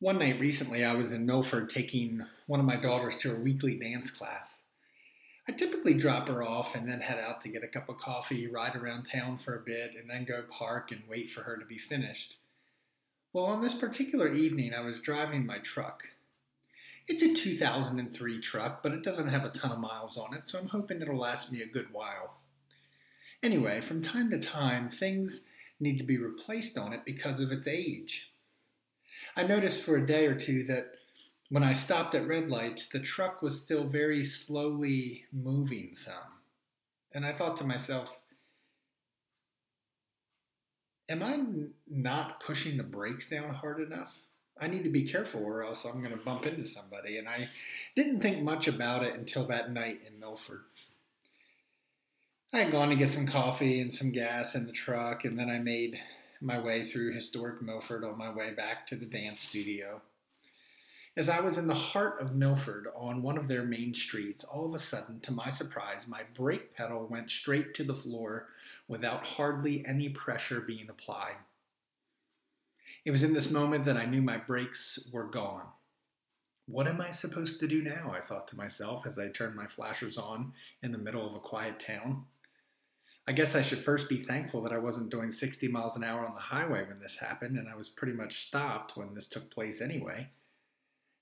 One night recently, I was in Milford taking one of my daughters to her weekly dance class. I typically drop her off and then head out to get a cup of coffee, ride around town for a bit, and then go park and wait for her to be finished. Well, on this particular evening, I was driving my truck. It's a 2003 truck, but it doesn't have a ton of miles on it, so I'm hoping it'll last me a good while. Anyway, from time to time, things need to be replaced on it because of its age. I noticed for a day or two that when I stopped at red lights, the truck was still very slowly moving some. And I thought to myself, am I not pushing the brakes down hard enough? I need to be careful or else I'm going to bump into somebody. And I didn't think much about it until that night in Milford. I had gone to get some coffee and some gas in the truck, and then I made my way through historic Milford on my way back to the dance studio. As I was in the heart of Milford on one of their main streets, all of a sudden, to my surprise, my brake pedal went straight to the floor without hardly any pressure being applied. It was in this moment that I knew my brakes were gone. What am I supposed to do now? I thought to myself as I turned my flashers on in the middle of a quiet town. I guess I should first be thankful that I wasn't doing 60 miles an hour on the highway when this happened, and I was pretty much stopped when this took place anyway.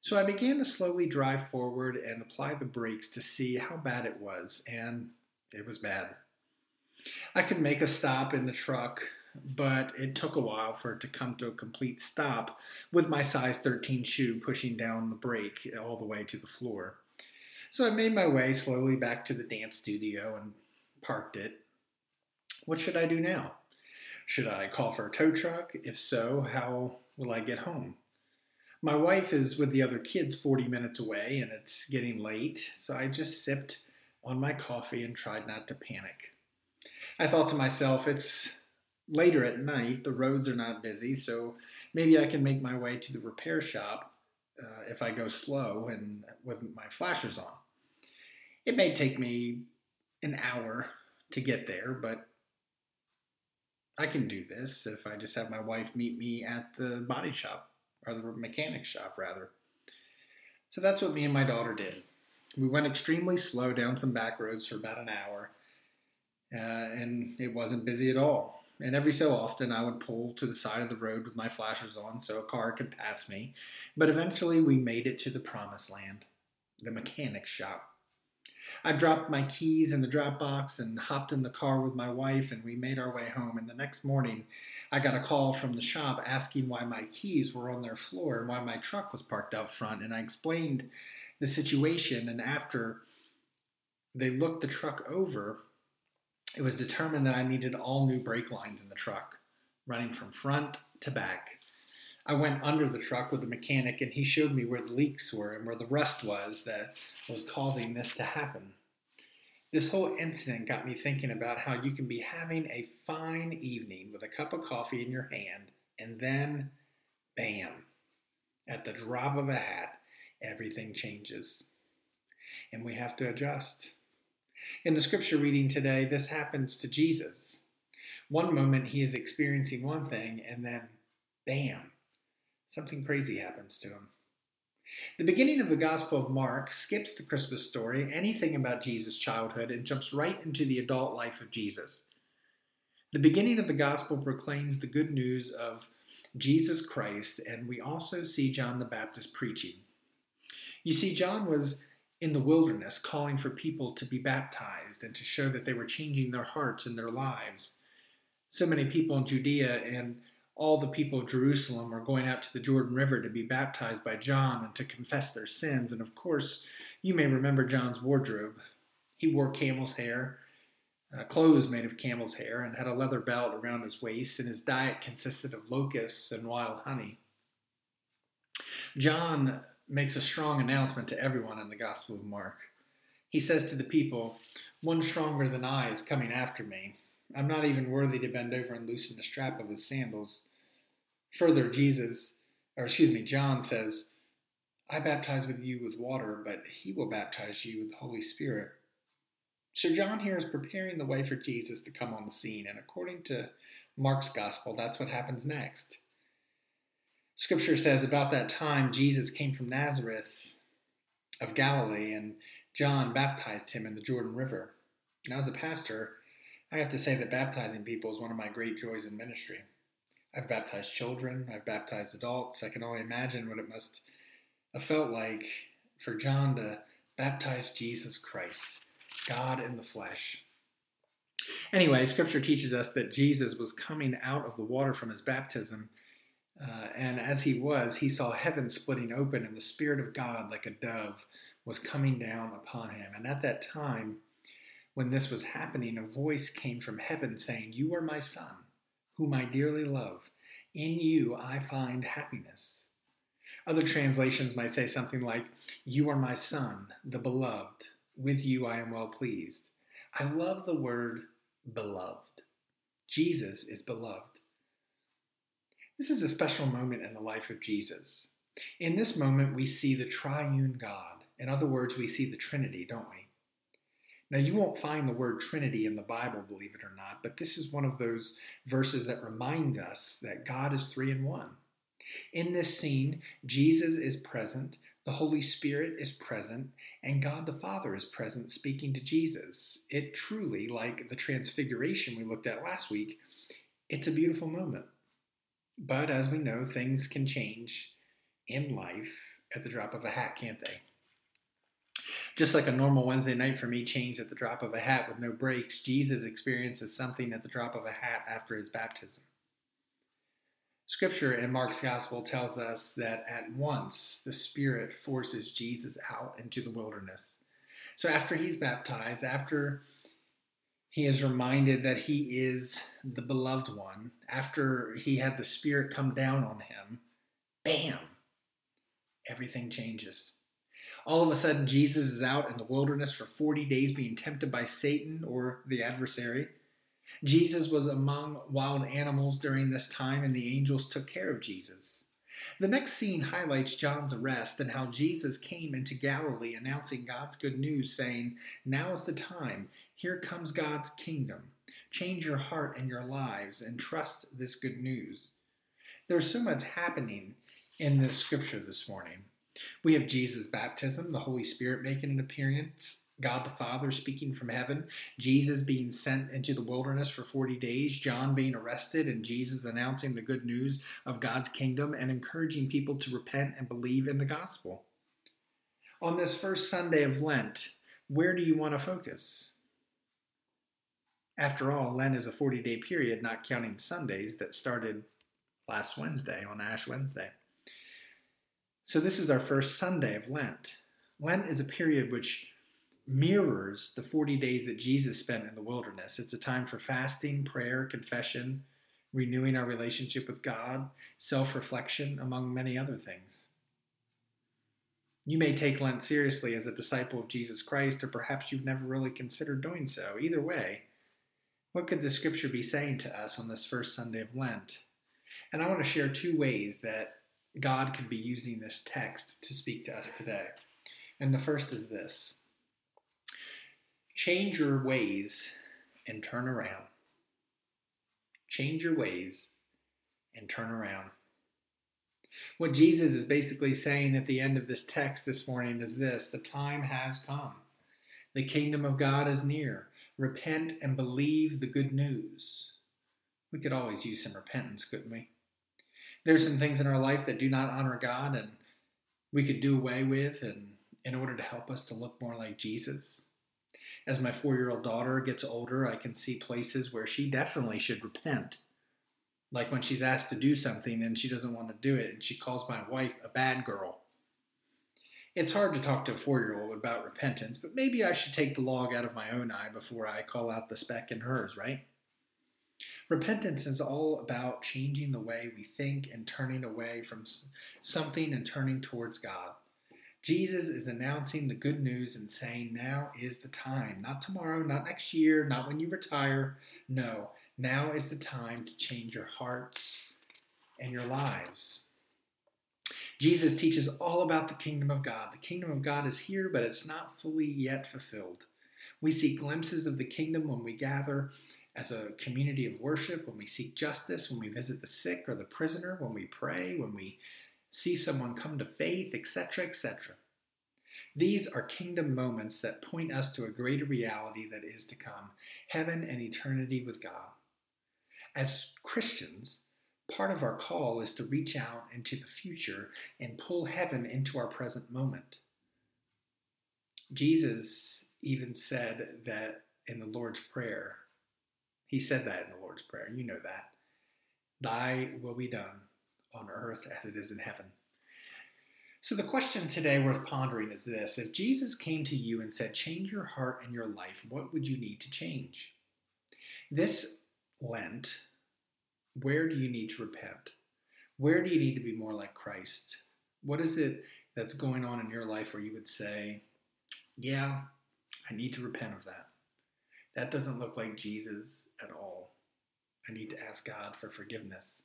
So I began to slowly drive forward and apply the brakes to see how bad it was, and it was bad. I could make a stop in the truck, but it took a while for it to come to a complete stop with my size 13 shoe pushing down the brake all the way to the floor. So I made my way slowly back to the dance studio and parked it. What should I do now? Should I call for a tow truck? If so, how will I get home? My wife is with the other kids 40 minutes away and it's getting late, so I just sipped on my coffee and tried not to panic. I thought to myself, it's later at night, the roads are not busy, so maybe I can make my way to the repair shop uh, if I go slow and with my flashers on. It may take me an hour to get there, but I can do this if I just have my wife meet me at the body shop or the mechanic shop, rather. So that's what me and my daughter did. We went extremely slow down some back roads for about an hour, uh, and it wasn't busy at all. And every so often, I would pull to the side of the road with my flashers on so a car could pass me. But eventually, we made it to the promised land the mechanic shop. I dropped my keys in the drop box and hopped in the car with my wife, and we made our way home. And the next morning, I got a call from the shop asking why my keys were on their floor and why my truck was parked out front. And I explained the situation. And after they looked the truck over, it was determined that I needed all new brake lines in the truck, running from front to back. I went under the truck with the mechanic and he showed me where the leaks were and where the rust was that was causing this to happen. This whole incident got me thinking about how you can be having a fine evening with a cup of coffee in your hand and then, bam, at the drop of a hat, everything changes. And we have to adjust. In the scripture reading today, this happens to Jesus. One moment he is experiencing one thing, and then, bam, something crazy happens to him. The beginning of the Gospel of Mark skips the Christmas story, anything about Jesus' childhood, and jumps right into the adult life of Jesus. The beginning of the Gospel proclaims the good news of Jesus Christ, and we also see John the Baptist preaching. You see, John was in the wilderness calling for people to be baptized and to show that they were changing their hearts and their lives. So many people in Judea and all the people of Jerusalem are going out to the Jordan River to be baptized by John and to confess their sins. And of course, you may remember John's wardrobe. He wore camel's hair, uh, clothes made of camel's hair, and had a leather belt around his waist, and his diet consisted of locusts and wild honey. John makes a strong announcement to everyone in the Gospel of Mark. He says to the people, One stronger than I is coming after me. I'm not even worthy to bend over and loosen the strap of his sandals. Further, Jesus, or excuse me, John says, I baptize with you with water, but he will baptize you with the Holy Spirit. So, John here is preparing the way for Jesus to come on the scene, and according to Mark's gospel, that's what happens next. Scripture says about that time Jesus came from Nazareth of Galilee and John baptized him in the Jordan River. Now, as a pastor, I have to say that baptizing people is one of my great joys in ministry. I've baptized children, I've baptized adults. I can only imagine what it must have felt like for John to baptize Jesus Christ, God in the flesh. Anyway, scripture teaches us that Jesus was coming out of the water from his baptism uh, and as he was, he saw heaven splitting open, and the Spirit of God, like a dove, was coming down upon him. And at that time, when this was happening, a voice came from heaven saying, You are my Son, whom I dearly love. In you I find happiness. Other translations might say something like, You are my Son, the beloved. With you I am well pleased. I love the word beloved. Jesus is beloved. This is a special moment in the life of Jesus. In this moment, we see the triune God. In other words, we see the Trinity, don't we? Now, you won't find the word Trinity in the Bible, believe it or not, but this is one of those verses that remind us that God is three in one. In this scene, Jesus is present, the Holy Spirit is present, and God the Father is present speaking to Jesus. It truly, like the transfiguration we looked at last week, it's a beautiful moment. But as we know, things can change in life at the drop of a hat, can't they? Just like a normal Wednesday night for me changed at the drop of a hat with no brakes, Jesus experiences something at the drop of a hat after his baptism. Scripture in Mark's Gospel tells us that at once the Spirit forces Jesus out into the wilderness. So after he's baptized, after he is reminded that he is the beloved one. After he had the Spirit come down on him, bam, everything changes. All of a sudden, Jesus is out in the wilderness for 40 days being tempted by Satan or the adversary. Jesus was among wild animals during this time, and the angels took care of Jesus. The next scene highlights John's arrest and how Jesus came into Galilee announcing God's good news, saying, Now is the time. Here comes God's kingdom. Change your heart and your lives and trust this good news. There's so much happening in this scripture this morning. We have Jesus' baptism, the Holy Spirit making an appearance, God the Father speaking from heaven, Jesus being sent into the wilderness for 40 days, John being arrested, and Jesus announcing the good news of God's kingdom and encouraging people to repent and believe in the gospel. On this first Sunday of Lent, where do you want to focus? After all, Lent is a 40 day period, not counting Sundays that started last Wednesday on Ash Wednesday. So, this is our first Sunday of Lent. Lent is a period which mirrors the 40 days that Jesus spent in the wilderness. It's a time for fasting, prayer, confession, renewing our relationship with God, self reflection, among many other things. You may take Lent seriously as a disciple of Jesus Christ, or perhaps you've never really considered doing so. Either way, what could the scripture be saying to us on this first Sunday of Lent? And I want to share two ways that God could be using this text to speak to us today. And the first is this change your ways and turn around. Change your ways and turn around. What Jesus is basically saying at the end of this text this morning is this the time has come. The kingdom of God is near repent and believe the good news. We could always use some repentance, couldn't we? There's some things in our life that do not honor God and we could do away with and in order to help us to look more like Jesus. As my four year old daughter gets older, I can see places where she definitely should repent. Like when she's asked to do something and she doesn't want to do it, and she calls my wife a bad girl. It's hard to talk to a four year old about repentance, but maybe I should take the log out of my own eye before I call out the speck in hers, right? Repentance is all about changing the way we think and turning away from something and turning towards God. Jesus is announcing the good news and saying, Now is the time. Not tomorrow, not next year, not when you retire. No, now is the time to change your hearts and your lives. Jesus teaches all about the kingdom of God. The kingdom of God is here, but it's not fully yet fulfilled. We see glimpses of the kingdom when we gather as a community of worship, when we seek justice, when we visit the sick or the prisoner, when we pray, when we see someone come to faith, etc., etc. These are kingdom moments that point us to a greater reality that is to come heaven and eternity with God. As Christians, part of our call is to reach out into the future and pull heaven into our present moment. Jesus even said that in the Lord's Prayer. He said that in the Lord's Prayer. You know that. Thy will be done on earth as it is in heaven. So, the question today worth pondering is this If Jesus came to you and said, Change your heart and your life, what would you need to change? This Lent, where do you need to repent? Where do you need to be more like Christ? What is it that's going on in your life where you would say, Yeah, I need to repent of that? That doesn't look like Jesus at all. I need to ask God for forgiveness.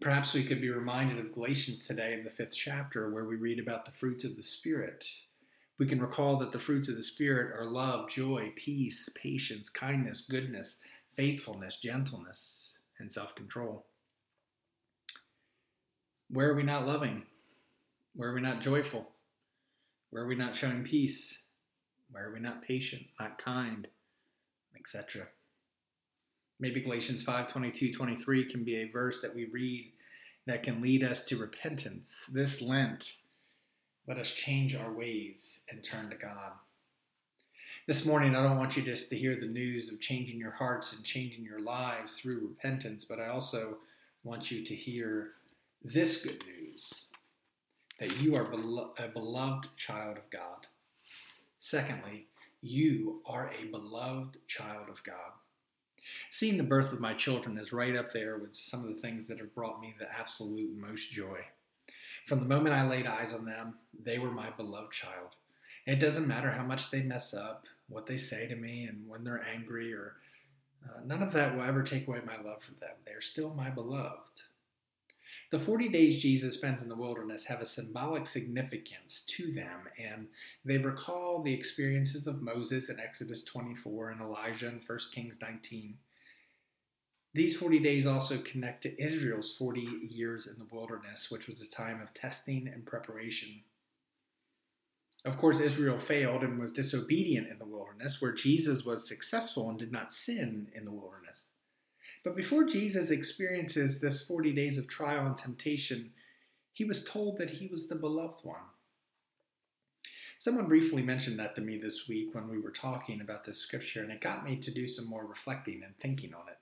Perhaps we could be reminded of Galatians today in the fifth chapter, where we read about the fruits of the Spirit. We can recall that the fruits of the Spirit are love, joy, peace, patience, kindness, goodness, faithfulness, gentleness, and self control. Where are we not loving? Where are we not joyful? Where are we not showing peace? Where are we not patient, not kind, etc.? Maybe Galatians 5 22 23 can be a verse that we read that can lead us to repentance. This Lent, let us change our ways and turn to God. This morning, I don't want you just to hear the news of changing your hearts and changing your lives through repentance, but I also want you to hear this good news that you are a beloved child of God. Secondly, you are a beloved child of God. Seeing the birth of my children is right up there with some of the things that have brought me the absolute most joy. From the moment I laid eyes on them, they were my beloved child. It doesn't matter how much they mess up, what they say to me, and when they're angry, or uh, none of that will ever take away my love for them. They are still my beloved. The 40 days Jesus spends in the wilderness have a symbolic significance to them, and they recall the experiences of Moses in Exodus 24 and Elijah in 1 Kings 19. These 40 days also connect to Israel's 40 years in the wilderness, which was a time of testing and preparation. Of course, Israel failed and was disobedient in the wilderness, where Jesus was successful and did not sin in the wilderness. But before Jesus experiences this 40 days of trial and temptation, he was told that he was the beloved one. Someone briefly mentioned that to me this week when we were talking about this scripture, and it got me to do some more reflecting and thinking on it.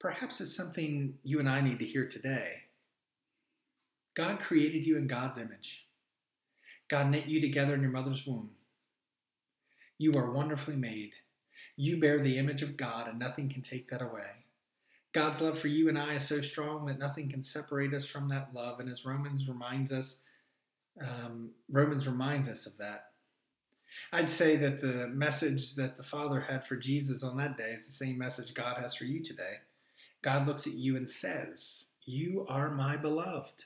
Perhaps it's something you and I need to hear today. God created you in God's image. God knit you together in your mother's womb. You are wonderfully made. You bear the image of God, and nothing can take that away. God's love for you and I is so strong that nothing can separate us from that love. And as Romans reminds us, um, Romans reminds us of that. I'd say that the message that the Father had for Jesus on that day is the same message God has for you today. God looks at you and says, You are my beloved.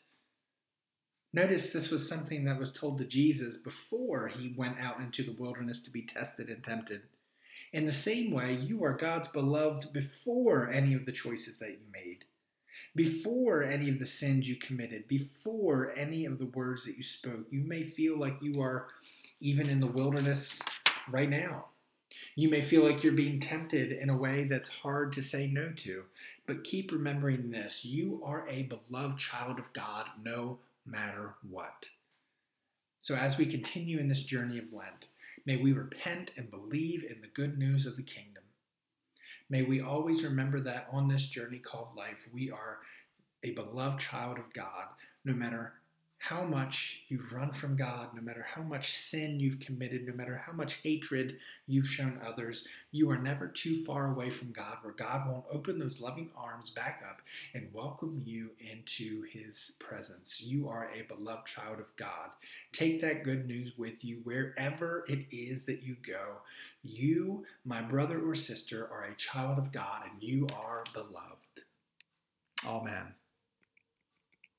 Notice this was something that was told to Jesus before he went out into the wilderness to be tested and tempted. In the same way, you are God's beloved before any of the choices that you made, before any of the sins you committed, before any of the words that you spoke. You may feel like you are even in the wilderness right now. You may feel like you're being tempted in a way that's hard to say no to, but keep remembering this you are a beloved child of God no matter what. So, as we continue in this journey of Lent, May we repent and believe in the good news of the kingdom. May we always remember that on this journey called life, we are a beloved child of God, no matter how much you've run from God, no matter how much sin you've committed, no matter how much hatred you've shown others, you are never too far away from God where God won't open those loving arms back up and welcome you into his presence. You are a beloved child of God. Take that good news with you wherever it is that you go. You, my brother or sister, are a child of God and you are beloved. Amen.